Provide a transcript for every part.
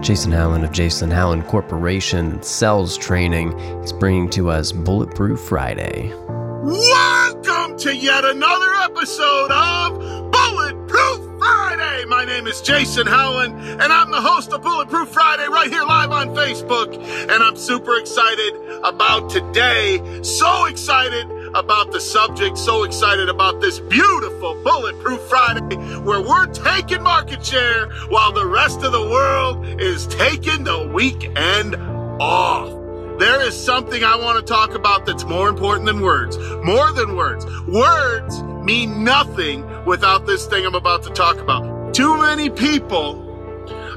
Jason Howland of Jason Howland Corporation Sales Training is bringing to us Bulletproof Friday. Welcome to yet another episode of Bulletproof Friday. My name is Jason Howland, and I'm the host of Bulletproof Friday right here live on Facebook. And I'm super excited about today. So excited about the subject, so excited about this beautiful Bulletproof Friday where we're taking market share while the rest of the world is taking the weekend off. There is something I want to talk about that's more important than words. More than words. Words mean nothing without this thing I'm about to talk about. Too many people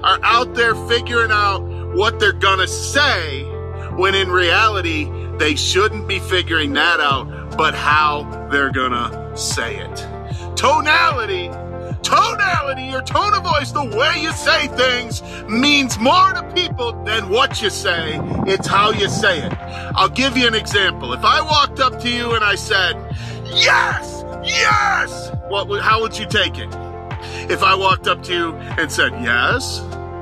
are out there figuring out what they're going to say when in reality, they shouldn't be figuring that out but how they're gonna say it. Tonality, tonality, your tone of voice, the way you say things means more to people than what you say. It's how you say it. I'll give you an example. If I walked up to you and I said, yes, yes, what, how would you take it? If I walked up to you and said, yes,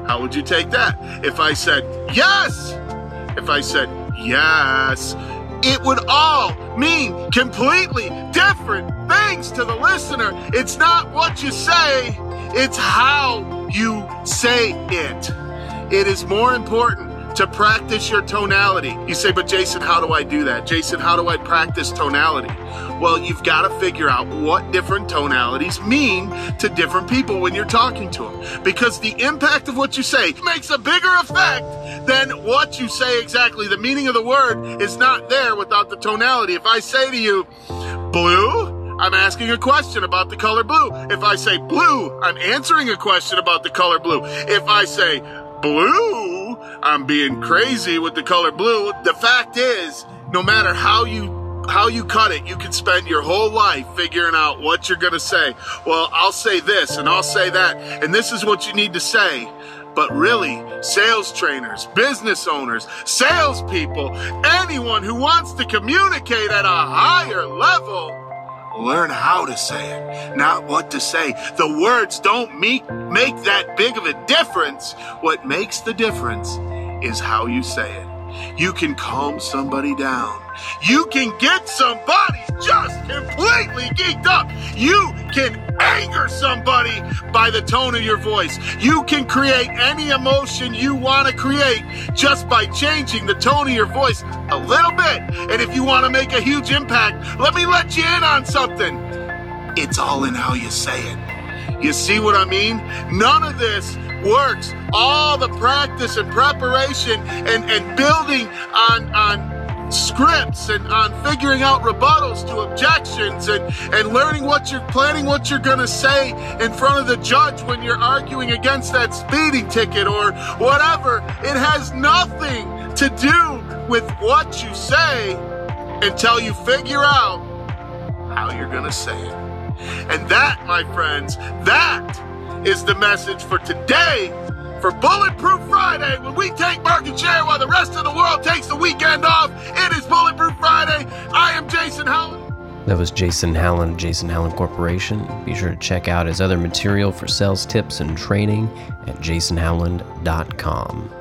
how would you take that? If I said, yes, if I said, yes, it would all mean completely different things to the listener. It's not what you say, it's how you say it. It is more important to practice your tonality. You say, but Jason, how do I do that? Jason, how do I practice tonality? Well, you've got to figure out what different tonalities mean to different people when you're talking to them. Because the impact of what you say makes a bigger effect than what you say exactly. The meaning of the word is not there without the tonality. If I say to you, blue, I'm asking a question about the color blue. If I say blue, I'm answering a question about the color blue. If I say blue, I'm being crazy with the color blue. The fact is, no matter how you how you cut it, you can spend your whole life figuring out what you're going to say. Well, I'll say this and I'll say that, and this is what you need to say. But really, sales trainers, business owners, salespeople, anyone who wants to communicate at a higher level, learn how to say it, not what to say. The words don't make, make that big of a difference. What makes the difference is how you say it. You can calm somebody down. You can get somebody just completely geeked up. You can anger somebody by the tone of your voice. You can create any emotion you want to create just by changing the tone of your voice a little bit. And if you want to make a huge impact, let me let you in on something. It's all in how you say it. You see what I mean? None of this works. All the practice and preparation and, and building on, on scripts and on figuring out rebuttals to objections and, and learning what you're planning what you're going to say in front of the judge when you're arguing against that speeding ticket or whatever. It has nothing to do with what you say until you figure out how you're going to say it. And that, my friends, that is the message for today for Bulletproof Friday when we take market share while the rest of the world takes the weekend off. It is Bulletproof Friday. I am Jason Howland. That was Jason Howland, Jason Howland Corporation. Be sure to check out his other material for sales tips and training at jasonhowland.com.